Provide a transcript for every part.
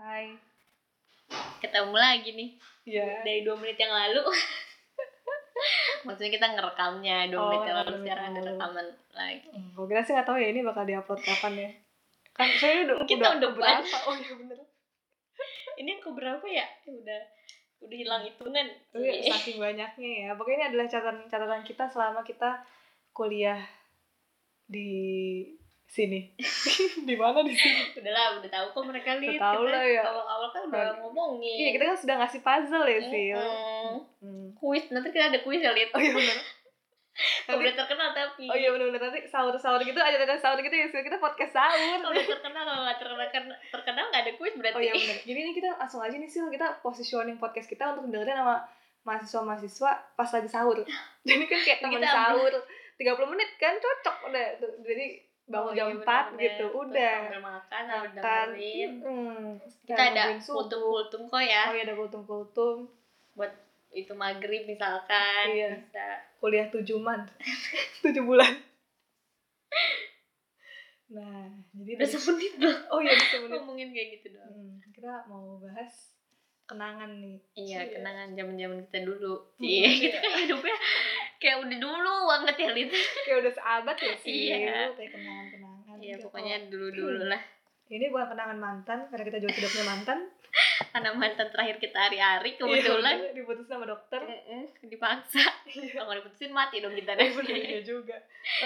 Hai. Ketemu lagi nih Iya. dari dua menit yang lalu. Maksudnya kita ngerekamnya dua Oh, menit yang lalu sekarang ada rekaman lagi. Hmm, Gue kira sih nggak tahu ya ini bakal diupload kapan ya. Kan saya udah Mungkin udah tahun depan. keberapa? Oh iya bener. Ini yang keberapa ya? Ya Udah udah hilang hitungan. Tapi Iya. saking banyaknya ya. Pokoknya ini adalah catatan catatan kita selama kita kuliah di sini. di mana di sini? Udah lah, udah tahu kok mereka lihat. Tahu Kita lah ya. Awal-awal kan udah Nah, ngomongin. Iya kita kan sudah ngasih puzzle ya sih. Mm-mm. Hmm. Kuis, nanti kita ada kuis ya, Lid. Oh iya bener. Nanti, Udah terkenal tapi. oh iya bener-bener nanti sahur-sahur gitu ada ada sahur gitu ya kita podcast sahur. Kalau udah terkenal, kalau nggak terkenal, terkenal nggak ada kuis berarti. Oh iya bener. Jadi ini kita langsung aja nih Sil, kita positioning podcast kita untuk dengerin sama mahasiswa-mahasiswa pas lagi sahur. Jadi kan kayak Kita sahur 30 menit kan cocok udah. Jadi bangun Oh, jam iya, 4 bener-bener. gitu, Terus udah. sambil makan, Makan. Hmm. Kita ada kultum-kultum kok ya. Oh iya ada kultum-kultum. buat itu maghrib misalkan Iya. bisa Kuliah 7 man. 7 bulan. Nah, jadi udah semenit loh Oh iya bisa menit. ngomongin kayak gitu doang Hmm, kita mau bahas kenangan nih. iya Cie. kenangan zaman zaman kita dulu Hmm, iya iya. kita kan hidupnya kayak udah dulu banget ya Lid Kayak udah seabad ya sih. Iya. Kayak kenangan-kenangan. iya Kayak, pokoknya oh, dulu dulu lah Ini bukan kenangan mantan karena kita juga tidak punya mantan. karena mantan terakhir kita hari-hari kebetulan Iya, diputus sama dokter. Mm-mm, dipaksa kalau nggak diputusin mati dong kita deh bener iya juga.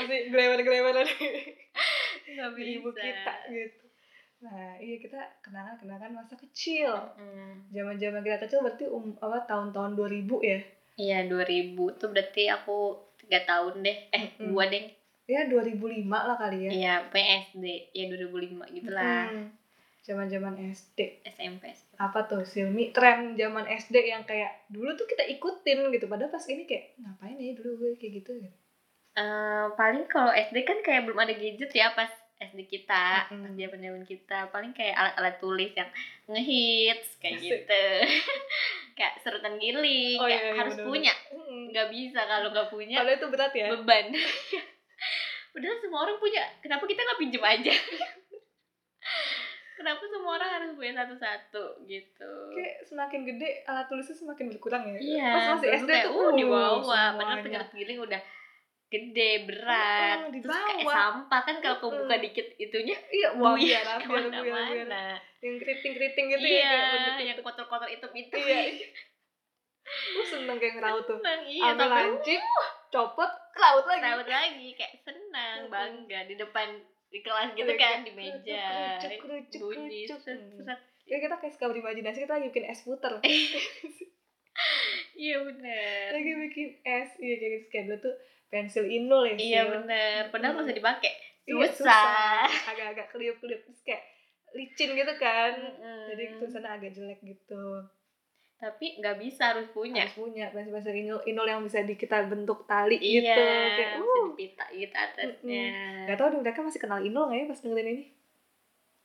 Masih gelewer-geleweran nggak di ibu kita gitu. Nah, iya kita kenangan-kenangan masa kecil. Mm. Zaman-zaman kita kecil berarti um, apa tahun-tahun 2000 ya? Iya 2000 tuh berarti aku tiga tahun deh eh Mm-mm. dua deh Ya 2005 lah kali ya. iya PSD ya 2005 gitu lah Hmm. Zaman-zaman SD. SMP SMP. Apa tuh Silmi tren zaman SD yang kayak dulu tuh kita ikutin gitu. Padahal pas ini kayak ngapain ya dulu gue kayak gitu gitu. Eh, paling kalau SD kan kayak belum ada gadget ya pas SD kita, Mm-mm. pas zaman zaman kita paling kayak alat-alat tulis yang ngehits kayak Asik. gitu, kayak serutan giling, Oh, kayak iya, iya, harus bener-bener. punya, nggak bisa kalau nggak punya Padahal itu berat ya. beban. Padahal semua orang punya, kenapa kita nggak pinjem aja? kenapa semua orang harus punya satu-satu gitu? kayak semakin gede alat tulisnya semakin berkurang ya. Iya, Pas masih SD kayak, tuh uh, di uh, bawah, padahal penyerat giling udah gede, berat, di terus kayak sampah kan kalau kau buka Mm. dikit itunya Iya, wah buyar biar biar biar. Yang keriting-keriting gitu iya, ya kayak bentuk- yang kotor-kotor itu itu. Iya. Gue seneng kayak ngeraut tuh. Senang, iya, lancip, copot, laut lagi. rawat lagi kayak senang, bangga di depan di kelas gitu Iya, kan di meja. kerucuk, kerucuk, bunyi kerucuk. set. Ya kita kayak suka berimajinasi kita lagi bikin es puter. Iya bener. lagi bikin es. Iya kayak gitu kayak dulu tuh pensil inul ya. Iya bener. Padahal usah dipakai. Iya, Susah. Agak-agak keliup-keliup terus kayak licin gitu kan. Mm-mm. Jadi tulisannya agak jelek gitu. Tapi nggak bisa harus punya. Harus punya pensil-pensil inul, inul yang bisa di kita bentuk tali Iya, gitu. Kayak, bisa uh. dipita gitu atasnya. Gak tau deh mereka masih kenal inul gak ya pas dengerin ini?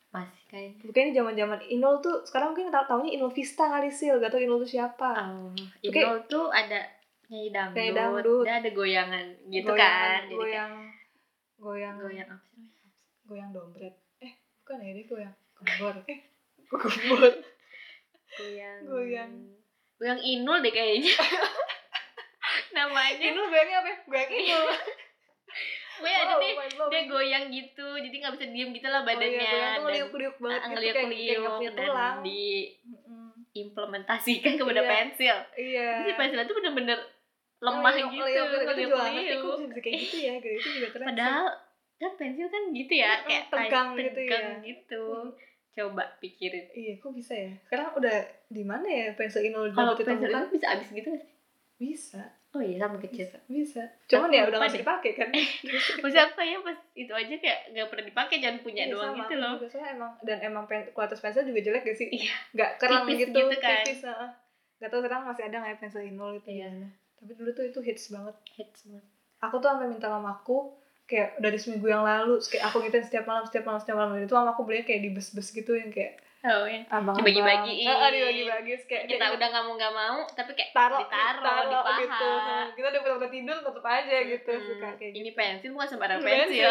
Masih kayak Bukannya ini zaman-zaman inul tuh sekarang mungkin tau taunya inul vista kali sih. Gak tau inul tuh siapa. Oh. Inul tuh ada nyanyi dangdut, Nyanyi dangdut. dia ada goyangan gitu Goyangan- kan. Jadi kayak Goyang goyang goyang apa sih goyang dompet. Bukan ya dia goyang gembor. Eh, kok gembor. Goyang Goyang. Goyang Inul deh kayaknya. Namanya Inul goyangnya apa ya? Goyang inul. gue ada Wow, deh dia goyang gitu jadi nggak bisa diem gitu lah Oh badannya iya, goyang tuh ngeliuk-ngeliuk banget ah, gitu kayak, kayak dan tulang. diimplementasikan Mm-mm. kepada Iya. pensil Iya. jadi si pensil itu bener-bener lemah Ngeliuk- gitu ngeliuk ngeliuk-ngeliuk bisa kayak gitu ya. Gitu itu juga keren. padahal kan pensil kan gitu ya Mm, kayak tegang kayak gitu ya. tegang gitu Mm. coba pikirin Iya, kok bisa ya? Sekarang udah di mana ya pensil inul kalau pensil itu bisa habis gitu sih Bisa, oh iya sama kecil bisa, bisa. Cuman ya Aku udah nggak bisa dipakai kan? maksudnya apa ya pas itu aja kayak nggak pernah dipakai jangan punya Iya, doang sama. gitu loh Juga soalnya emang dan emang pen, kualitas pensil juga jelek gak sih? Iya. Nggak kerang Tipis gitu, gitu kan. tipis. heeh. Nggak tahu sekarang masih ada nggak ya pensil inul itu Iya. Tapi dulu tuh itu hits banget. hits banget Aku tuh sampai minta mamaku kayak dari seminggu yang lalu kayak aku ngitung setiap malam setiap malam setiap malam. Itu mamaku belinya kayak di bus-bus gitu yang kayak oh yang abang Dibagi-bagiin. Heeh, dibagi-bagi kayak kita udah nggak mau nggak mau tapi kayak taruh ditaruh, taruh di paha gitu. Kita udah pernah tidur tutup aja gitu. Suka kayak gitu. ini pensil bukan sembarang Pensil.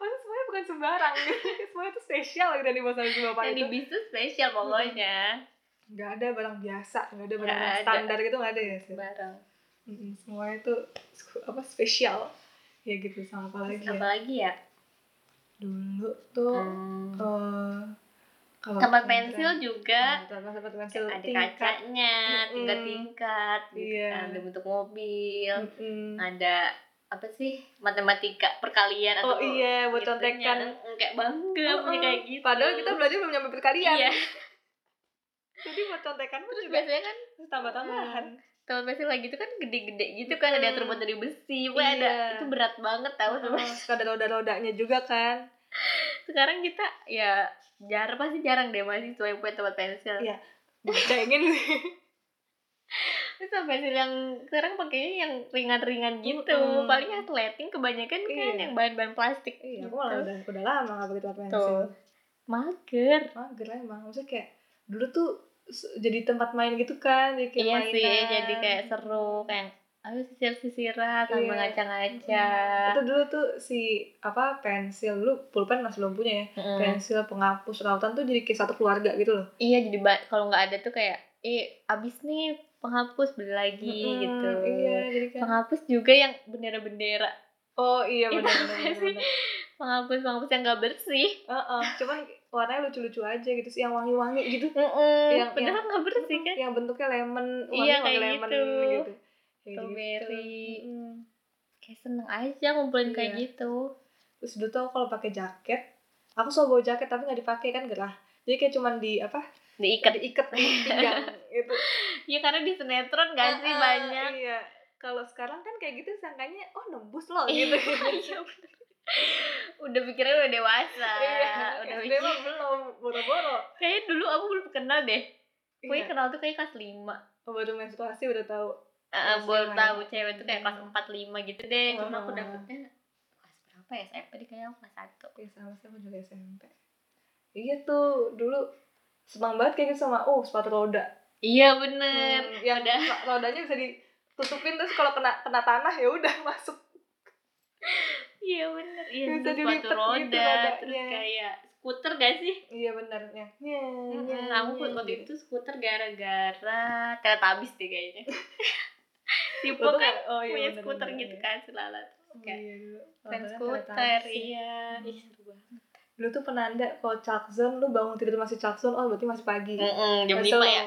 Pasti semuanya bukan sembarang. Semuanya tuh spesial gitu dibawa sama si bapak yang itu. di bis tuh spesial pokoknya. Nggak ada barang biasa nggak ada barang Nggak yang ada. standar gitu nggak ada ya sih. Bareng Mm-mm, semuanya tuh apa spesial ya gitu sama apa lagi ya. apalagi ya? Dulu tuh Hmm. kalau tempat pensil juga. Nah, tempat tempat pensil ada tingkat. kacanya tingkat-tingkat gitu Iya. kan. ada bentuk mobil Mm-mm. ada apa sih? Matematika perkalian atau oh iya buat contekan. Mm, kayak bangga punya Mm-mm. kayak gitu. Padahal kita belajar belum nyampe perkalian. Iya. Jadi buat contekan pun terus juga biasanya kan tambah-tambahan. Tempat pensil lagi gitu kan gede-gede gitu kan ada yang Mm. terbuat dari besi ada Iya. itu berat banget tahu Oh, suka ada roda-rodanya juga kan sekarang kita ya jarang pasti jarang deh mahasiswa yang punya tempat pensil Iya. bayangin terus tempat pensil yang sekarang pakainya yang ringan-ringan gitu Mm-mm. paling atleting kebanyakan kan Iya. yang bahan-bahan plastik iya gitu. aku malah udah udah lama gak pakai tempat pensil Tuh. mager mager lah emang maksudnya kayak dulu tuh jadi tempat main gitu kan jadi kayak iya mainan sih jadi kayak seru kayak ayo sisir-sisiran sama Iya. ngaca-ngaca. Itu dulu tuh si apa pensil dulu pulpen masih belum punya ya? Mm. pensil penghapus rautan tuh jadi kayak satu keluarga gitu loh. Iya jadi kalau nggak ada tuh kayak eh abis nih penghapus beli lagi Mm-mm, gitu. Iya jadi kan penghapus juga yang bendera-bendera. Oh iya benar penghapus penghapus yang nggak bersih. Heeh, cuman warnanya lucu-lucu aja gitu sih yang wangi-wangi gitu yang Yang- padahal nggak bersih kan yang bentuknya lemon Iya, warnanya kayak lemon gitu. gitu Kayak Strawberry. gitu. Mm. kayak seneng aja ngumpulin kayak Iya. gitu terus dulu tuh kalau pakai jaket aku selalu bawa jaket tapi nggak dipakai kan gerah jadi kayak cuman di apa diikat diikat di pinggang gitu ya karena di sinetron gak sih ah, banyak iya kalau sekarang kan kayak gitu sangkanya oh nembus loh Iya, gitu iya, bener. Udah pikirnya udah dewasa iya udah SD mah belum boro-boro kayaknya dulu aku belum kenal deh gue iya. kenal tuh kayak kelas 5 Oh, baru menstruasi udah tahu Uh, baru lima tahu cewek tuh kayak kelas Hmm. 4 5 gitu deh. Cuma aku dapetnya kelas berapa ya? SMP deh kayaknya aku kelas 1. ya sama sama juga SMP iya tuh dulu senang banget kayak gitu sama oh sepatu roda Iya bener. Hmm, yang ro- rodanya bisa ditutupin terus kalau kena kena tanah ya udah masuk iya bener. Iya bener, sepatu dilipet gitu roda rodanya. terus kayak skuter gak sih? iya benar ya Nye, nye, Mm, aku nye, waktu gitu. itu skuter gara-gara Teletubbies deh kayaknya. si Lo Pok tuh kan kayak- oh iya punya bener, skuter bener, gitu iya. kan si Lala tuh. Oh, kayak iya Nontonnya skuter, iya. Hmm. Ih, seru banget. Dulu tuh pernah ada kalau Chuck Zone lu bangun tidur masih Chuck Zone oh berarti masih pagi Mm-mm, jam Kesel 5 lo. ya?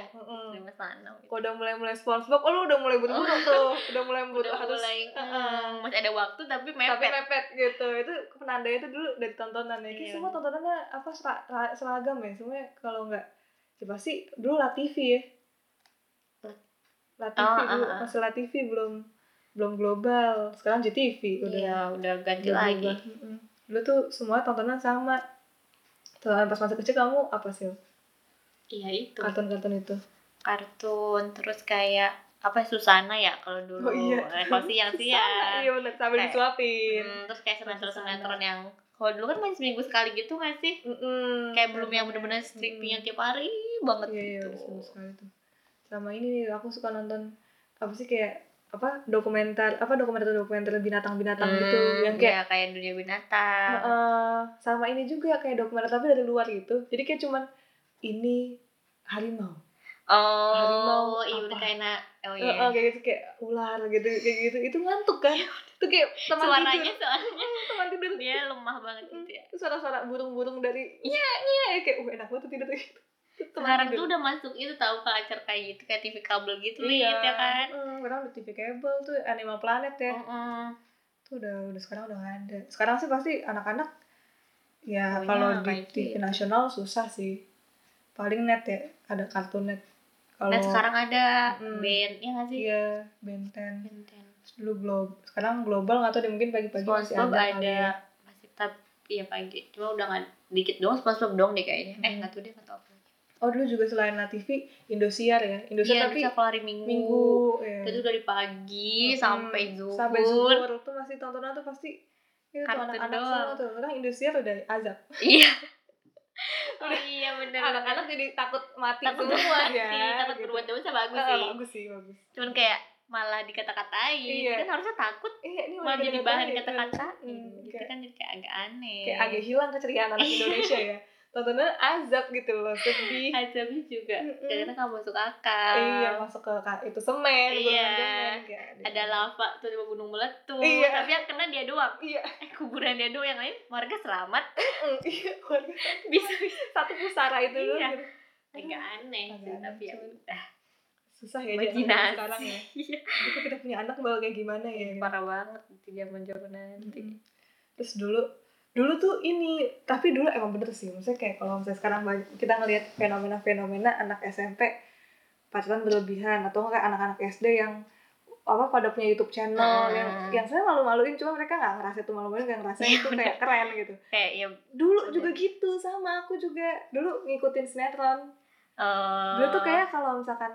Jam 5 gitu. kalau udah mulai mulai SpongeBob oh lu udah mulai buru-buru tuh udah mulai buru Udah harus mulai Heeh. mm, masih ada waktu tapi tapi mepet. mepet gitu itu penanda itu dulu dari tontonan ya Iya, semua tontonannya apa sera- ra- seragam ya semuanya kalau nggak ya pasti dulu La TV ya La TV Oh, dulu ah, ah. masih La TV belum belum global sekarang JTV udah Iya, udah ganti udah lagi. Dulu tuh semua tontonan sama tontonan pas masih kecil kamu apa sih Iya itu. kartun-kartun itu Kartun terus kayak apa ya, Susana ya kalau dulu. Oh, iya. Eh, kalau siang-siang. iya bener sambil Kayak- disuapin Hmm, terus kayak sinetron-sinetron yang kalau dulu kan main seminggu sekali gitu gak sih? Mm-mm. Kayak belum yang bener-bener stripping yang tiap hari banget iya iya gitu. betul sekali tuh sama ini nih aku suka nonton apa sih kayak apa dokumenter apa dokumenter dokumenter binatang-binatang gitu yang kayak ya, kayak dunia binatang. eh, sama ini juga kayak dokumenter tapi dari luar gitu. Jadi kayak cuman ini harimau. Oh, harimau iya apa? udah kayak na oh iya. eh, kayak gitu kayak ular gitu kayak gitu. Itu ngantuk kan? Itu kayak teman Suaranya tidur. Soalnya Hmm, teman tidur. Dia lemah banget gitu ya. suara-suara burung-burung dari iya. Iya kayak uh enak banget tidur. gitu Tidur. tuh udah masuk itu tahu ke acara kayak gitu kayak TV kabel gitu iya ya kan. Hmm, sekarang udah TV kabel tuh Animal Planet ya Heeh. tuh udah udah sekarang udah ada sekarang sih pasti anak-anak ya Pokoknya kalau di TV gitu. nasional susah sih paling net ya ada kartun net kalau Dan sekarang ada Mm. band ya nggak sih? iya Benten Benten. dulu glob sekarang global nggak tahu deh mungkin pagi-pagi masih ada, ada, ya. masih tapi ya pagi cuma udah nggak dikit doang SpongeBob dong deh kayaknya eh Hmm. nggak tahu deh nggak tahu apa oh dulu juga selain La TV Indosiar ya. Indosiar Iya tapi bisa hari minggu, minggu ya. itu dari pagi Mm-mm. sampai zuhur sampai zuhur. tuh masih tontonan tuh pasti itu anak-anak semua tuh. Sekarang Indosiar udah azab. Iya. Oh iya bener. Anak-anak jadi takut mati takut semua. berbuat ya takut gitu. berbuat dosa bagus Ah, sih. bagus sih bagus. Cuman kayak malah dikata-katain. Iya. kan harusnya takut. Iya ini malah jadi bahan kata-kata Hmm, gitu kan jadi kayak agak aneh. kayak agak hilang keceriaan anak Indonesia ya tontonnya azab gitu loh sedih azabnya juga Mm-mm. karena kamu masuk akal iya masuk ke itu semen Iya. semen kayak ada lava tuh di gunung meletus Iya. tapi yang kena dia doang iya eh kuburan dia doang yang lain warga selamat iya warga bisa bisa satu pusara itu loh Iya. gitu. agak aneh sih Agak aneh, tapi ya udah susah ya jadi imajinasi sekarang ya Iya. kita punya anak bakal kayak gimana ya gitu. parah banget di zaman zaman nanti terus dulu dulu tuh ini tapi dulu emang bener sih. Maksudnya kayak kalau misalnya sekarang banyak, kita ngelihat fenomena-fenomena anak SMP pacaran berlebihan atau enggak anak-anak SD yang apa pada punya YouTube channel Hmm. yang yang saya malu-maluin cuma mereka nggak ngerasa itu malu-maluin nggak ngerasa Iya, itu kayak keren gitu. Kayak ya dulu Bener. juga gitu sama aku juga. Dulu ngikutin sinetron. Eh, dulu tuh kayak kalau misalkan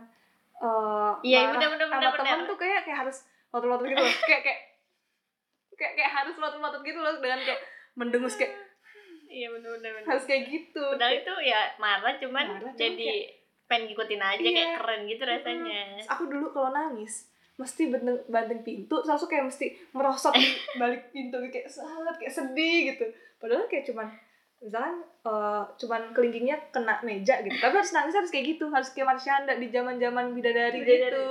eh Iya, marah bener, bener, sama temen bener. tuh kayak kayak harus lotot-lotot gitu loh. Kayak kayak kayak kayak harus lotot-lotot gitu loh. Dengan kayak mendengus kayak iya bener harus kayak gitu. Padahal itu ya marah cuman Marah, jadi pengen ngikutin aja Iya. kayak keren gitu rasanya. Terus aku dulu kalau nangis mesti banting, banting pintu terus kayak mesti merosot balik pintu kayak sangat kayak sedih gitu. Padahal kayak cuman misalkan eh, cuman kelingkingnya kena meja gitu. Tapi harus nangis harus kayak gitu harus kayak Marsyanda di zaman zaman bidadari Bidadari. gitu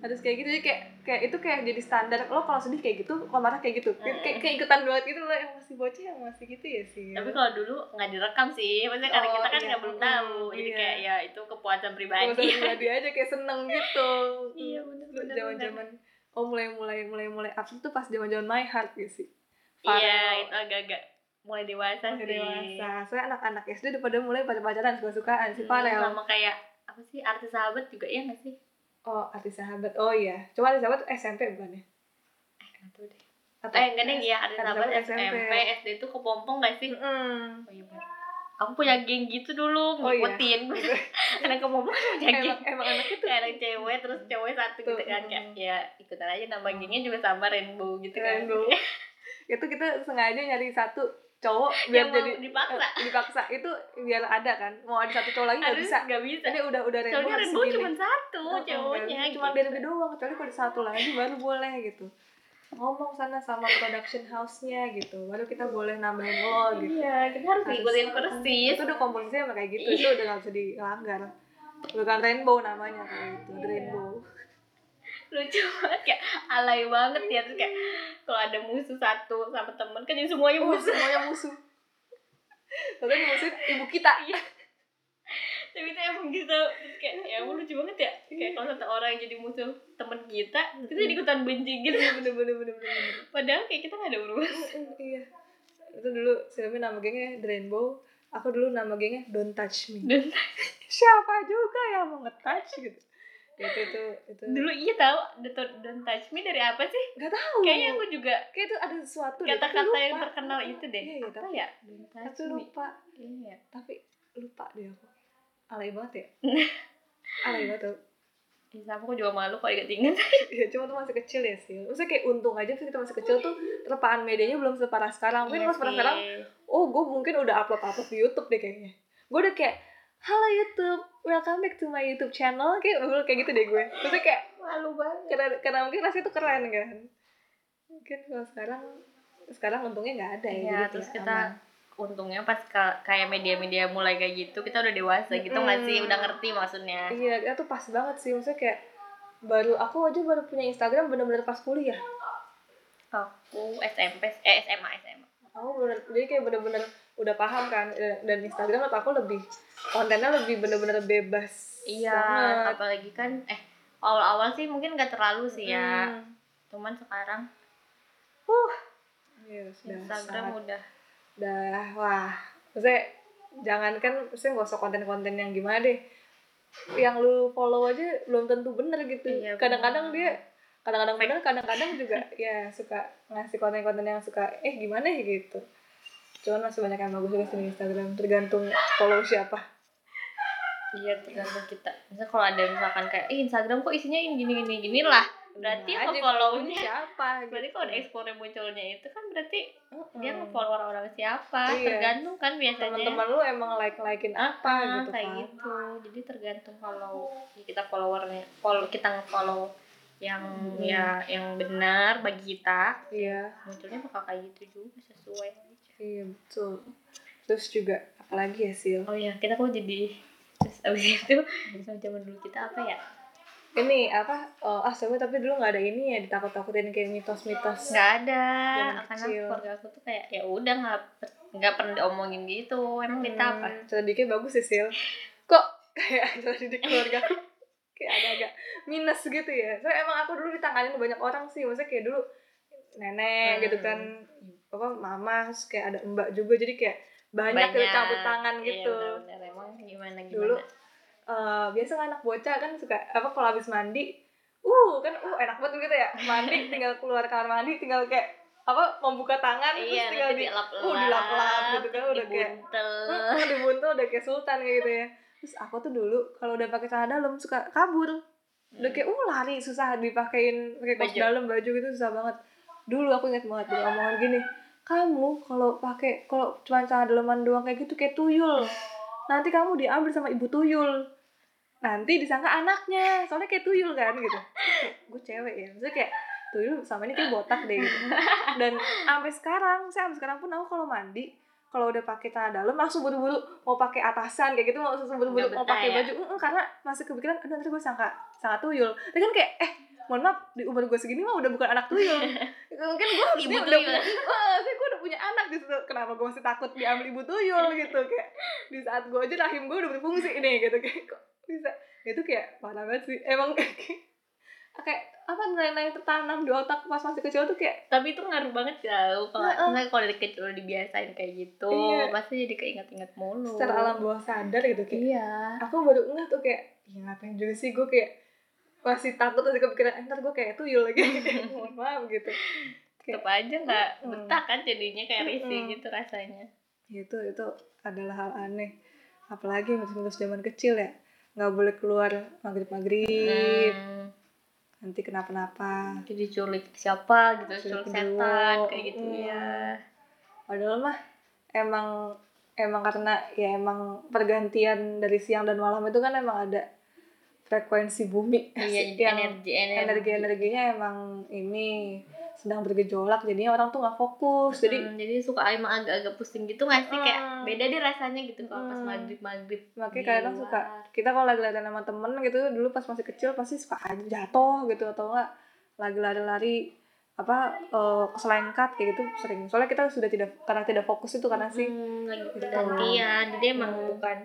harus kayak gitu jadi kayak kayak itu kayak jadi standar lo kalau sedih kayak gitu kalau marah kayak gitu. Kayak, kayak, kayak ikutan banget gitu loh yang masih bocah yang masih gitu ya sih. Tapi kalau dulu nggak direkam sih maksudnya karena Oh, kita kan iya. nggak belum tahu Hmm, jadi iya. kayak ya itu kepuasan pribadi. Saya pribadi aja kayak seneng gitu. Iya, bener, zaman zaman oh mulai mulai mulai mulai up itu pas zaman zaman my heart gitu sih. Iya itu agak-agak mulai dewasa Udah sih. dewasa. Soalnya anak-anak SD udah pada mulai pada pacaran suka-sukaan si Hmm, Farel. sama kayak apa sih artis sahabat juga iya nggak sih oh artis sahabat. Oh iya. Cuma artis sahabat SMP bukan ya? Eh tahu deh. Atau eh enggak deh ya. Artis sahabat Sahabat SMP SD itu kepompong nggak sih? Mm-mm. oh iya bener. aku punya geng gitu dulu Oh, iya. ngikutin anak kepompong punya geng. emang anaknya tuh anak cewek terus cewek satu gitu kan. Mm. kayak ya ikutan aja. Nama gengnya juga sama rainbow gitu kan. Rainbow. itu kita sengaja nyari satu cowok biar yang jadi dipaksa. eh, dipaksa. Itu biar ada kan. Mau ada satu cowok lagi nggak bisa. nggak bisa. Ini udah udah rainbow soalnya rainbow cuma satu Oh, cowoknya cuma gitu. beda doang. Kecuali kalau ada satu lagi baru boleh gitu. Ngomong sana sama production house-nya gitu. Baru kita boleh nambahin lo gitu. iya kita harus Harus- ngikutin persis. itu udah komposisinya emang kayak gitu. Iya. itu udah gak bisa dilanggar. Bukan rainbow namanya kayak gitu. Rainbow lucu banget kayak alay banget ya terus kayak kalau ada musuh satu sama temen kan jadi semuanya oh, musuh. semuanya musuh. Tapi musuh ibu kita. Iya. tapi itu emang gitu terus kayak ya ampun lucu banget ya. Kayak kalau satu orang yang jadi musuh temen kita kita jadi ikutan benci gitu. Iya, bener bener bener bener padahal kayak kita gak ada urusan Mm, iya. Itu dulu filmnya nama gengnya The Rainbow aku dulu nama gengnya Don't Touch Me. Dan siapa juga yang mau nge-touch gitu itu itu itu. Dulu iya tahu don't, don't touch me dari apa sih? Nggak tahu. Kayaknya aku juga kayak itu ada sesuatu kata-kata yang terkenal itu deh. Iya, iya, apa tapi- ya? Don't touch tapi me. Lupa. Iya. Tapi lupa deh aku. Alay banget ya? Alay banget tuh. Ya, aku juga malu kalau inget-inget ya cuma tuh masih kecil ya sih. Maksudnya kayak untung aja sih kita masih kecil tuh terpaan medianya belum separah sekarang. Mungkin Iya kalau separah sekarang oh gue mungkin udah upload upload di YouTube deh kayaknya. Gue udah kayak halo YouTube welcome back to my YouTube channel kayak gue kayak gitu deh gue. Maksudnya kayak malu banget. karena karena mungkin rasanya tuh keren kan. Mungkin kalau sekarang sekarang untungnya nggak ada ya, jadi terus kita aman. untungnya pas ka- kayak media-media mulai kayak gitu kita udah dewasa gitu nggak sih? Mm-mm. udah ngerti maksudnya. Iya itu pas banget sih maksudnya kayak baru aku aja baru punya Instagram bener-bener pas kuliah. Aku SMP eh SMA SMA aku bener jadi kayak bener-bener udah paham kan dan dan Instagram atau aku lebih kontennya lebih bener-bener bebas iya banget. apalagi kan eh awal-awal sih mungkin nggak terlalu sih ya. Hmm. cuman sekarang Iya, sudah Instagram sangat- udah. Udah wah. Maksudnya jangankan maksudnya nggak usah konten-konten yang gimana deh. Yang lu follow aja belum tentu bener gitu. Iya, kadang-kadang dia kadang-kadang bener kadang-kadang juga ya suka ngasih konten-konten yang suka eh gimana ya? gitu cuman masih banyak yang bagus juga sih di Instagram tergantung follow siapa. Iya tergantung kita. Misalnya kalau ada misalkan kayak eh Instagram kok isinya ini gini gini gini lah. Berarti Nah, aja nge-follow-nya. siapa berarti gitu. kalau ada explore munculnya itu kan berarti Mm-mm. dia nge-follow orang-orang siapa? Iya. tergantung kan biasanya. Teman-teman lu emang like likein apa Ah, gitu kayak kan gitu. Jadi tergantung kalau kita followernya. Follow kita nge-follow yang Hmm. ya yang benar bagi kita. Iya. Munculnya bakal kayak gitu juga sesuai iya betul. Terus juga apalagi ya sil? Oh ya kita kok jadi terus abis itu sama zaman dulu kita apa ya? Ini apa? Oh, ah sebenarnya tapi dulu nggak ada ini ya ditakut-takutin kayak mitos-mitos. Nggak ada. Karena keluarga aku tuh kayak ya udah nggak nggak pernah diomongin gitu. Emang kita apa Hmm, cara dikit bagus sih sil. Kok kayak cara didik keluarga aku kayak agak-agak minus gitu ya. So emang aku dulu ditanganin banyak orang sih. Maksudnya kayak dulu nenek Hmm. gitu kan apa mama terus kayak ada mbak juga. Jadi kayak banyak, gitu campur tangan Iya, gitu. benar-benar. emang gimana gimana? Dulu, Eh, biasa kan anak bocah kan suka apa kalau habis mandi uh kan uh enak banget gitu ya. Mandi tinggal keluar kamar mandi tinggal kayak apa membuka tangan iya terus tinggal di dilap-lap uh, dilap-lap gitu kan udah kayak dibuntel. Hmm, dibuntel udah kayak sultan kayak gitu ya. Terus aku tuh dulu kalau udah pakai celana dalam suka kabur. Udah kayak uh lari susah dipakein pakai kaos dalam baju gitu susah banget dulu aku inget banget dia omongan gini kamu kalau pakai kalau cuma celana dalaman doang kayak gitu kayak tuyul. Nanti kamu diambil sama ibu tuyul. Nanti disangka anaknya soalnya kayak tuyul kan gitu. Gue cewek ya maksudnya kayak tuyul sama ini kayak botak deh. Gitu dan sampai sekarang saya sampai sekarang pun aku kalau mandi kalau udah pakai celana dalam langsung buru-buru mau pakai atasan kayak gitu langsung buru-buru mau pakai ya? baju. Mm-mm, karena masih kepikiran aduh nanti gue sangka sangka tuyul. Tapi kan kayak eh mohon maaf di umur gue segini mah udah bukan anak tuyul. Mungkin gue harusnya udah punya saya gue udah punya anak di situ. Kenapa gue masih takut diambil ibu tuyul gitu? Kayak di saat gue aja rahim gue udah berfungsi nih gitu. Kayak kok bisa? Itu kayak parah banget sih. Emang kayak kayak apa nilai-nilai tertanam di otak pas masih kecil tuh kayak tapi itu ngaruh banget tau kalau Heeh. misalnya kalau dari kecil udah dibiasain kayak gitu Iya. pasti jadi keinget-inget mulu. Secara alam bawah sadar gitu kayak iya. aku baru ngeh tuh kayak ya ngapain juga sih gue kayak masih takut aja kepikiran eh, ntar gue kayak tuyul lagi. Mohon maaf gitu. Tetep aja nggak Mm. betah kan jadinya kayak risih Mm-mm. gitu rasanya. Itu itu adalah hal aneh. Apalagi mitos-mitos zaman kecil ya nggak boleh keluar maghrib maghrib Hmm, nanti kenapa-napa. Jadi culik siapa gitu Culik culik setan kayak gitu Mm. ya padahal mah emang emang karena ya emang pergantian dari siang dan malam itu kan emang ada frekuensi bumi. Iya jadi yang energi energi. energi energinya emang ini sedang bergejolak jadinya orang tuh nggak fokus. Jadi Hmm, jadi suka emang agak-agak pusing gitu nggak sih? Kayak Hmm. beda deh rasanya gitu kalau pas Hmm. maghrib maghrib makanya kadang suka kita kalau lagi latihan sama temen gitu dulu pas masih kecil pasti suka aja jatuh gitu atau enggak lagi lari-lari apa eh, keselengkat kayak gitu sering. Soalnya kita sudah tidak karena tidak fokus itu karena sih hmm, lagi pergantian jadi emang Hmm. bukan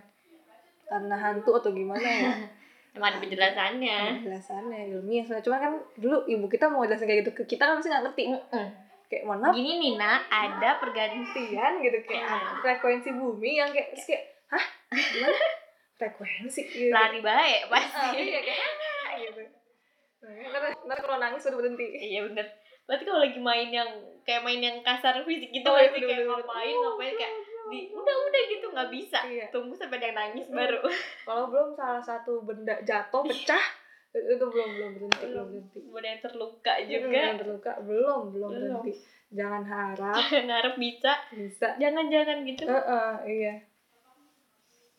karena hantu atau gimana ya emang ada penjelasannya. Penjelasannya ilmiah soalnya cuman kan dulu ibu kita mau jelasin kayak gitu. Ke kita kan pasti nggak ngerti. Mm-mm. kayak mohon maaf. Gini nih nak ada pergantian gantian gitu. Kayak Ah. frekuensi bumi yang kayak kayak hah? Gimana? Frekuensi gitu. lari baik pasti. Iya kayak ah, gitu. Ntar, ntar kalau nangis udah berhenti. Iya bener. Berarti kalau lagi main yang kayak main yang kasar fisik gitu Oh, iya, kayak ngapain Oh, ngapain kayak di udah udah gitu nggak bisa. Iya. tunggu sampai dia nangis Hmm. baru. Kalau belum salah satu benda jatuh pecah itu belum belum berhenti belum belum. berhenti. Ada yang terluka juga. yang terluka belum belum Belum. berhenti. Jangan harap. Ngarep bisa. Bisa. Jangan-jangan gitu. Eh, eh, iya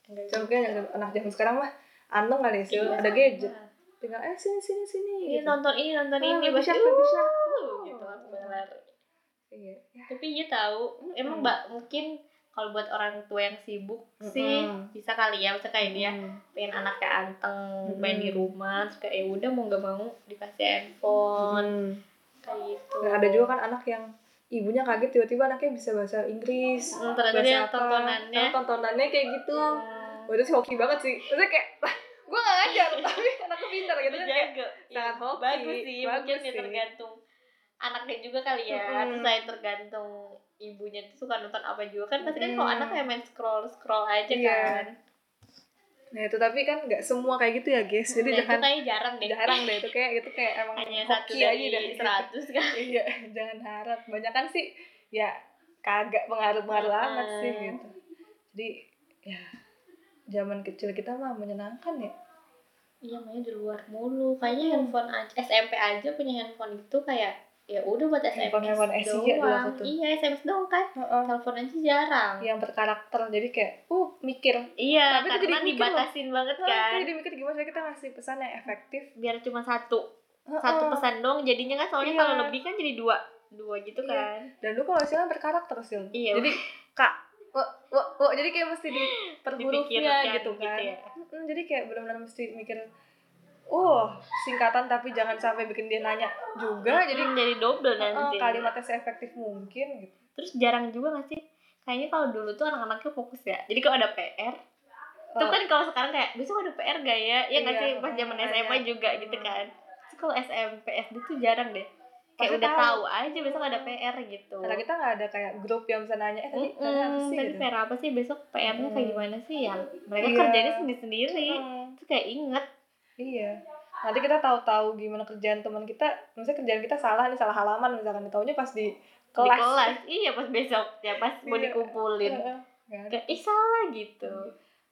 yang anak zaman sekarang mah anteng kali ya sih Iya. ada gadget. Tinggal eh sini sini sini ini gitu. nonton ini nonton Ah, ini shark. "Uh," gitu pada lari. iya ya. tapi dia tahu. Emang mbak mungkin kalau buat orang tua yang sibuk sih Mm-mm. bisa kali ya misalnya kayak dia Hmm. pengen anaknya anteng Mm-mm. main di rumah terus kayak ya udah mau gak mau dikasih handphone Hmm. kayak gitu Nah, ada juga kan anak yang ibunya kaget tiba-tiba anaknya bisa bahasa Inggris Hmm, ternyata bahasa apa. tontonannya Nah, tontonannya kayak gitu Hmm, Wah, itu sih hoki banget sih maksudnya kayak gue gak ngajar tapi anaknya pintar gitu kan kayak Iya, sangat hoki. bagus sih Bagus mungkin ya sih. tergantung anaknya juga kali ya terus saya tergantung ibunya tuh suka nonton apa juga. Kan pasti kan kalau Mm-mm. anak kayak main scroll scroll aja Iya. kan. Nah itu tapi kan nggak semua kayak gitu ya guys. Jadi nah, jangan itu jarang deh. jarang deh itu kayak itu kayak emang hanya satu dari seratus kan. Iya jangan harap. Banyak kan sih ya kagak pengaruh-pengaruh Hmm. amat sih gitu. Jadi ya zaman kecil kita mah menyenangkan ya. Iya mainnya di luar mulu. Kayaknya handphone aja SMP aja punya handphone itu kayak ya udah buat SMS aku doang tuh. iya SMS doang kan Heeh. telepon aja jarang yang berkarakter jadi kayak uh mikir iya Tapi itu karena jadi mikir loh. dibatasin banget Nah, kan jadi mikir gimana kita ngasih pesan yang efektif biar cuma satu satu Heeh. pesan dong jadinya kan soalnya Iya. kalau lebih kan jadi dua dua gitu Iya. kan dan lu kalau silang berkarakter sil Iya. jadi kak wo, wo, wo, jadi kayak mesti di per hurufnya Dipikirkan gitu kan ya. Mm, jadi kayak benar-benar mesti mikir oh singkatan tapi jangan sampai bikin dia nanya juga jadi jadi jadi double nanti kalimatnya seefektif mungkin gitu. Terus jarang juga gak sih? Kayaknya kalau dulu tuh anak-anaknya fokus ya. Jadi kalau ada PR itu Oh, kan kalau sekarang kayak besok ada PR gak ya? Ya nggak Iya, sih? Pas zaman. SMA juga gitu kan. Terus kalau SMP SD tuh jarang deh. Kayak Pasti udah tahu. tahu aja besok ada PR gitu. Karena kita nggak ada kayak grup yang bisa nanya eh tadi tadi apa Mm-mm, sih? tadi gitu. PR apa sih? Besok PR-nya kayak Mm. gimana sih? Ya mereka Iya. kerjanya sendiri-sendiri. Mm, terus kayak inget iya. Nanti kita tahu-tahu gimana kerjaan teman kita misalnya kerjaan kita salah nih salah halaman misalkan taunya pas di di kelas. kelas. Iya pas besok ya pas mau Iya. dikumpulin. Heeh, kan? kayak ih salah gitu.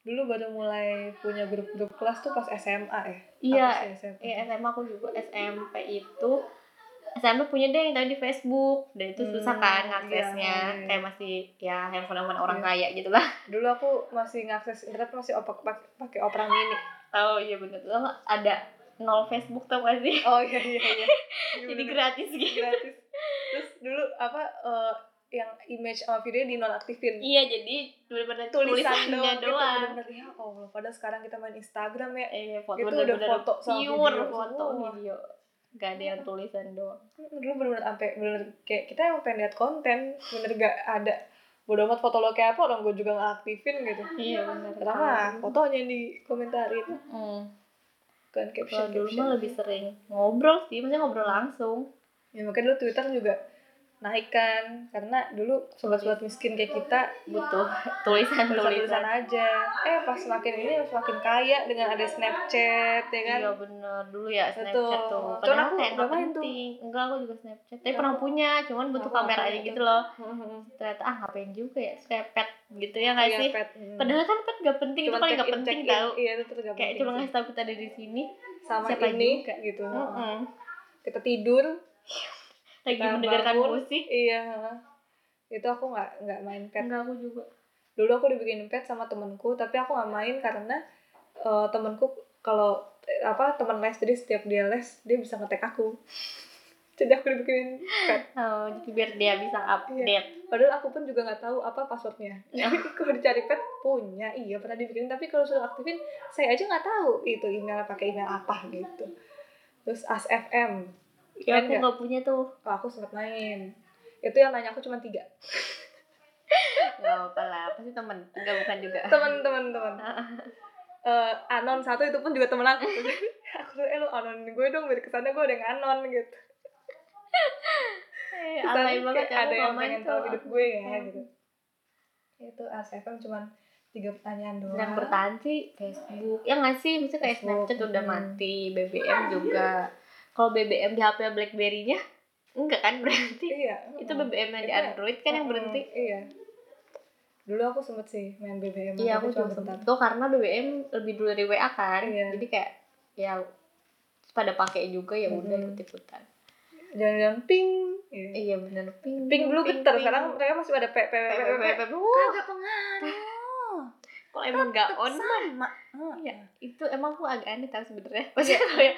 Dulu baru mulai punya grup-grup kelas tuh pas SMA ya iya. Apa sih SMA? Iya SMA aku juga SMP itu. SMP punya deh yang tadi di Facebook. Dan itu susah Hmm, kan iya, ngaksesnya iya. kayak masih ya handphone handphone orang Iya. kaya gitu lah. Dulu aku masih ngakses internet masih opak pakai pakai opera mini oh iya bener. Tuh ada nol Facebook tau gak sih? Oh iya iya iya. Jadi gratis gitu. Gratis. Terus dulu apa eh, yang image sama video dinonaktifin iya jadi bener-bener tulisan tulisannya doang, gitu doang. bener-bener. Ya Allah padahal sekarang kita main Instagram ya. Eh foto Itu udah bener-bener foto sama pure video foto semua. video. Gak ada yang tulisan doang. Dulu bener-bener sampai bener kayak kita emang pengen lihat konten bener gak ada bodo amat foto lo kayak apa orang gue juga nggak aktifin gitu. Iya bener pertama fotonya yang dikomentarin. Hmm. kan kalau caption dulu caption. mah lebih sering ngobrol sih maksudnya ngobrol langsung. Ya makanya dulu Twitter juga naik kan karena dulu sobat-sobat miskin kayak kita butuh tulisan tulisan aja eh pas semakin ini semakin kaya dengan ada Snapchat ya kan Iya bener dulu ya Snapchat Betul. tuh. Cuman Padahal aku kayak nggak main tuh. penting. Enggak aku juga Snapchat. Tapi Aku- pernah punya, cuman butuh Aku kamera aja gitu loh. Hmm, Ternyata ah ngapain juga ya Snapchat gitu ya nggak Iya, sih? pet. Hmm. Padahal kan pet gak penting Cuma itu paling gak penting tau. iya itu gak Kayak penting cuma sih. ngasih tahu kita ada di sini. sama siapa ini juga. gitu Mm-mm. kita tidur Lagi kita mendengarkan bangun. musik. iya. Itu aku nggak nggak main pet. Enggak aku juga. dulu aku dibikinin pet sama temenku tapi aku nggak main karena eh, temenku kalau apa teman les jadi setiap dia les dia bisa ngetek aku. Jadi aku dibikinin pet. Oh, jadi biar dia bisa update. padahal aku pun juga nggak tahu apa passwordnya. Jadi kalau dicari pet punya. Iya pernah dibikinin. Tapi kalau sudah aktifin saya aja nggak tahu itu email pakai email apa gitu. Terus as fm Ya aku nggak? nggak punya tuh. oh, aku sempat main itu yang nanya aku cuma tiga Gak apa lah, pasti temen. Enggak bukan juga. teman-teman teman Eh, anon satu itu pun juga temen aku aku tuh eh lu anon gue dong biar ke sana gue ada yang anon gitu Eh, alay banget ya, ada yang nggak pengen tahu hidup gue ya Hmm. gitu itu ASFM cuma tiga pertanyaan doang yang bertahan sih Facebook ya nggak sih misalnya kayak Facebook, Snapchat udah hmm. mati BBM juga kalau BBM di HP BlackBerry-nya enggak kan berarti iya itu mm. BBM yang di Android kan yang Mm, berhenti iya dulu aku sempet sih main BBM iya aku cuma juga bentar. tuh karena BBM lebih dulu dari WA kan Iya. jadi kayak ya pada pakai juga ya udah Mm-mm. ikut ikutan jangan-jangan ping iya. iya bener ping ping dulu geter sekarang mereka masih pada p p p p p kalau emang nggak on sama Oh, ya itu emang aku agak aneh tau sebenarnya maksudnya kalau yang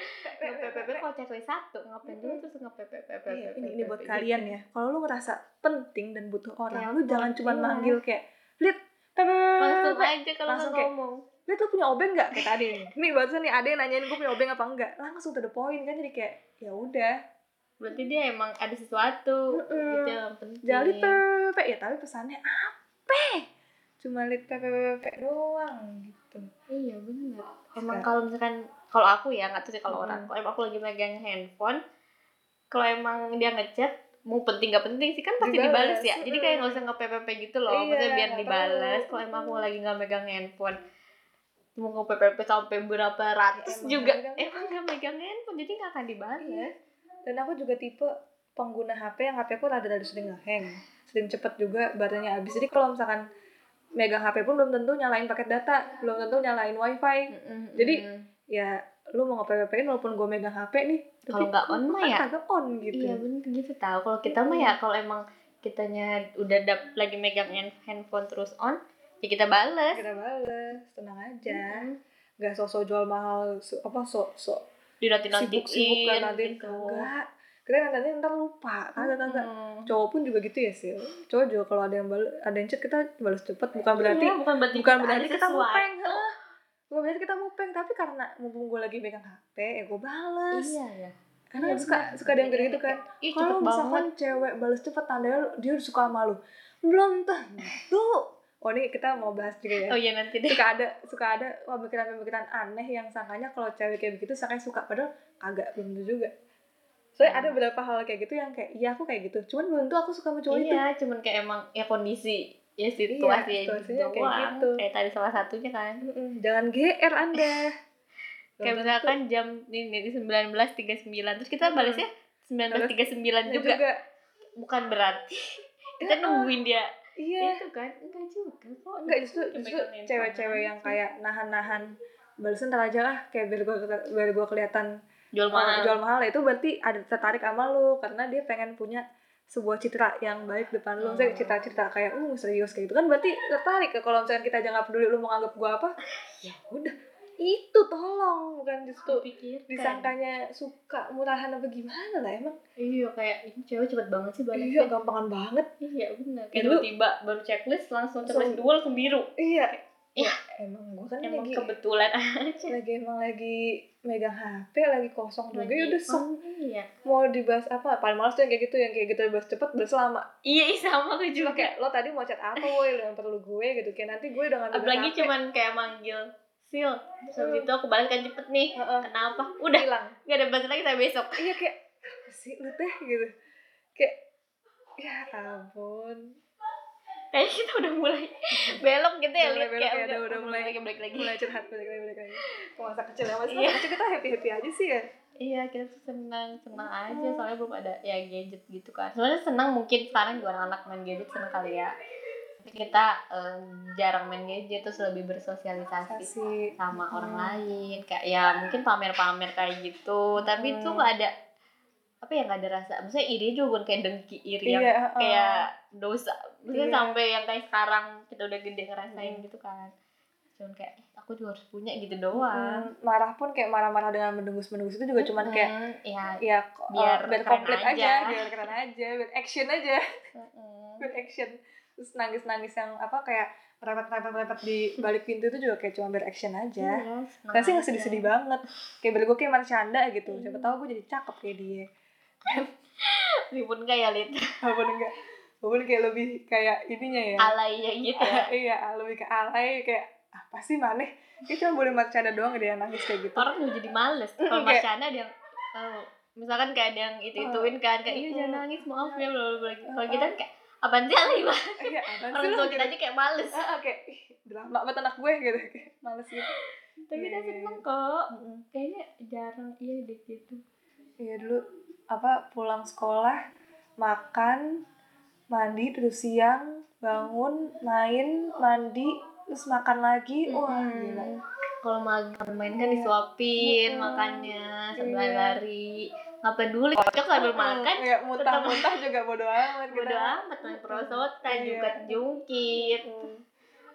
nge-PPP kalau chatway satu ngapain dulu terus nge-PPP Iya, ini, ini buat kalian ya. Kalau lu ngerasa penting dan butuh orang, lu jangan cuma iya. manggil kayak, "Lid, langsung pepe." aja kalau ngomong lu punya obeng nggak? Kayak tadi nih. Nih, barusan nih ada yang nanyain gue punya obeng apa enggak. Langsung to the point kan jadi kayak, ya udah. berarti dia emang ada sesuatu Mm-mm. gitu yang penting lid pepe ya, tapi pesannya apa? Cuma pepe pepe doang gitu. iya benar emang kalau misalkan kalau aku ya nggak tahu sih kalau orang kalau emang aku lagi megang handphone kalau emang dia ngechat mau penting gak penting sih kan pasti dibales, Dibales, ya jadi kayak nggak usah nge PPP gitu loh Iya, maksudnya biar dibales kalau emang aku lagi nggak megang handphone mau nge PPP sampai berapa ratus emang juga emang nggak megang handphone jadi nggak akan dibales Iya. Dan aku juga tipe pengguna HP yang HP aku rada-rada sering nge-hang. Sering cepet juga baterainya habis. Jadi kalau misalkan megang HP pun belum tentu nyalain paket data, belum tentu nyalain wifi. Mm-mm, Jadi, mm-mm. Ya, lu mau nge-PPP-in walaupun gue megang HP nih. Kalau nggak on mah kan ya? kagak on gitu. Iya bener gitu tahu. Kalau kita mah ya kalau emang kitanya udah dap, lagi megang hand- handphone terus on, ya kita bales. Kita bales, tenang aja. Mm. Gak sok-sok jual mahal, apa sok-sok dinanti sibuk-sibuk kan nanti gitu. enggak kita nanti ntar lupa. Kagak kagak. Hmm. cowok pun juga gitu ya sih cowok juga kalau ada yang bal ada yang chat kita balas cepet. Bukan berarti Iya, bukan berarti bukan kita berarti kita mupeng bukan berarti kita mupeng tapi karena mumpung gue lagi pegang hp ya gue balas. Iya ya karena Iya, suka suka ada yang kayak gitu kan. Kalau misalkan banget. cewek balas cepet tandanya dia udah suka sama lu. Belum tuh oh ini kita mau bahas juga ya. Oh iya nanti deh. Suka ada suka ada pemikiran-pemikiran aneh yang sangkanya kalau cewek kayak begitu sangkanya suka. Padahal kagak belum tentu juga soalnya ada beberapa hal kayak gitu yang kayak iya aku kayak gitu. Cuman belum tentu aku suka sama cowok itu. iya cuman kayak emang ya kondisi ya situasi Iya, situasinya kayak doang. gitu. kayak tadi salah satunya kan. Mm-mm, jangan GR anda. Kayak misalkan jam ini di sembilan belas tiga sembilan terus kita balasnya sembilan belas tiga sembilan juga. bukan berarti. Kita Ya, nungguin dia. iya. Itu kan enggak juga kok. Enggak justru justru cewek-cewek yang kayak nahan-nahan balasan ntar aja lah kayak biar gue biar gue kelihatan jual Oh, mahal. jual mahal itu berarti ada tertarik sama lu karena dia pengen punya sebuah citra yang baik depan lu, misalnya Hmm. cita-cita kayak uh serius kayak gitu. Kan berarti tertarik ke kalau misalnya kita aja nggak peduli lu mau nganggap gua apa ya udah. Itu tolong bukan justru pikir disangkanya suka murahan apa gimana lah emang. Iya kayak ini cewek cepet banget sih iya balasnya gampangan banget. Iya benar kayak tiba-tiba baru checklist langsung Langsung- checklist dua langsung biru iya Iya. emang gua kan emang lagi kebetulan aja. lagi emang lagi megang HP lagi kosong juga ya udah oh, iya. Mau dibahas apa? Paling males tuh yang kayak gitu yang kayak gitu dibahas cepet bahas lama. Iya sama Cuma juga. kayak lo tadi mau chat apa woi? Yang perlu gue gitu. Kayak nanti gue udah ngambil apalagi HP, cuman kayak manggil sil. Terus habis Hmm. itu aku balas kan cepet nih. Heeh. kenapa? Udah. Hilang. Nggak ada balas lagi saya besok. Iya kayak sih lu teh? Gitu. Kayak ya ampun kayaknya kita udah mulai belok gitu ya lihat kayak ya, udah, udah- mulai- lagi balik lagi. mulai curhat balik lagi balik lagi. Ke masa kecil ya masa Iya. kecil kita happy happy aja sih ya. Iya kita tuh senang senang aja soalnya belum ada ya gadget gitu kan. Sebenarnya senang mungkin sekarang juga anak-anak main gadget senang kali ya. Tapi kita eh, jarang main gadget terus lebih bersosialisasi kasih sama orang Hmm. lain. Kayak ya mungkin pamer-pamer kayak gitu tapi itu Hmm. nggak ada apa ya nggak ada rasa. Maksudnya iri juga bukan kayak dengki iri yang iya kayak dosa. Maksudnya Iya. sampai yang kayak sekarang kita udah gede ngerasain Hmm. gitu kan. Cuman kayak "Eh, aku juga harus punya gitu doang. Hmm, marah pun kayak marah-marah dengan mendengus-mendengus itu juga cuman kayak ya ya Biar biar, biar komplit aja. aja. biar keren aja biar action aja. Mm, biar action. Terus nangis-nangis yang apa kayak repet-repet-repet di balik pintu itu juga kayak cuma biar action aja. Iya, Saya sih nggak sedih-sedih banget. Kayak biar gue kayak bercanda gitu. Hmm. Siapa tahu gue jadi cakep kayak dia Ribut nggak ya Lid? Walaupun enggak? Walaupun kayak lebih kayak ininya ya. Alay ya gitu ya? Iya lebih ke alay Kayak apa sih maneh Kayak cuma boleh bercanda doang dia nangis kayak gitu. Orang udah jadi males. Kalau ada yang oh, misalkan kayak ada yang itu ituin kan kayak iya jangan nangis maaf ya bla bla bla kalau kita kan kayak apaan sih alay banget Iya orang tua gitu. kita aja kayak males. Kayak ih, drama banget anak gue gitu. Kayak males gitu. Tapi kita Iya, iya, seneng kok. Kayaknya jarang iya deh gitu. Iya dulu apa pulang sekolah makan mandi terus siang bangun main mandi terus makan lagi wah Mm-mm. gila kalau magang main kan Iya. disuapin Mm-mm. makannya sambil Iya. lari nggak peduli kocok sambil makan kayak muntah-muntah juga bodo amat bodo amat main perosotan Iya. juga jungkir Hmm.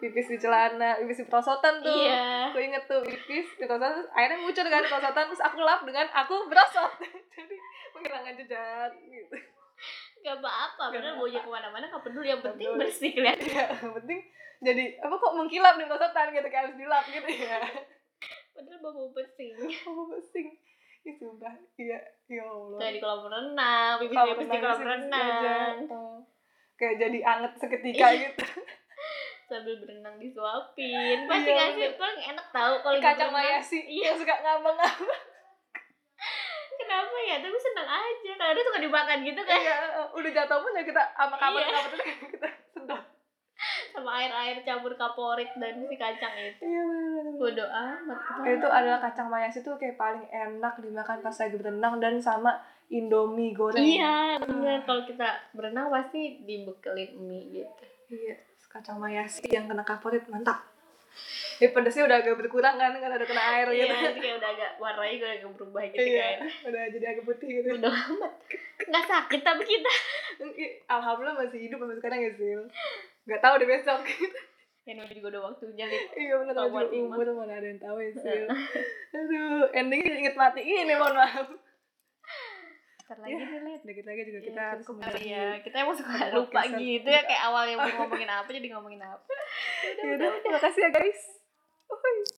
Pipis di celana pipis di perosotan tuh. Iya. Aku inget tuh pipis di perosotan terus airnya muncul dengan perosotan terus aku lap dengan aku berosot. Jadi menghilangkan jejak gitu. Gak apa-apa bener apa-apa. baunya ke mana-mana gak peduli yang penting peduli. bersih kelihatan. Ya yang penting jadi apa kok mengkilap di perosotan gitu kayak harus dilap gitu ya padahal bau bau pesing oh pesing Ih, sumpah. Iya ya Allah. Kayak di kolam renang pipis pipis di kolam renang. Oh. kayak jadi anget seketika Iya. gitu sambil berenang disuapin pasti Iya, gak sih bener. paling enak tahu kalau kacang berenang. mayasi iya. yang suka ngambang-ngambang. Kenapa ya? Tapi seneng aja. Kadang tuh suka dimakan gitu kan. Iya udah jatuh pun ya kita sama kapan Iya. kapan terus kita sedot sama air air campur kaporit dan si kacang itu. Iya bener bodo amat. Itu adalah kacang mayas itu kayak paling enak dimakan pas lagi berenang dan sama indomie goreng. Iya bener. Kalau kita berenang pasti dibekelin mie gitu. Iya kacang mayas yang kena kaporit mantap. Ya pedasnya udah agak berkurang kan karena ada kena air iya gitu itu kayak udah agak warnanya juga agak berubah gitu iya kan. udah jadi agak putih gitu. Bodo amat nggak sakit tapi kita. Alhamdulillah masih hidup sampai sekarang ya sih nggak tahu deh besok. Yang udah juga udah waktunya Lid. iya juga Ima. umur mana ada yang tahu ya sih aduh endingnya inget mati ini mohon maaf Ntar lagi Ya, nih Lid. dikit lagi juga Iya, kita harus kali ya. Kita emang suka lupa gitu ya kayak awalnya mau ngomongin apa jadi ngomongin apa. Ya udah makasih ya guys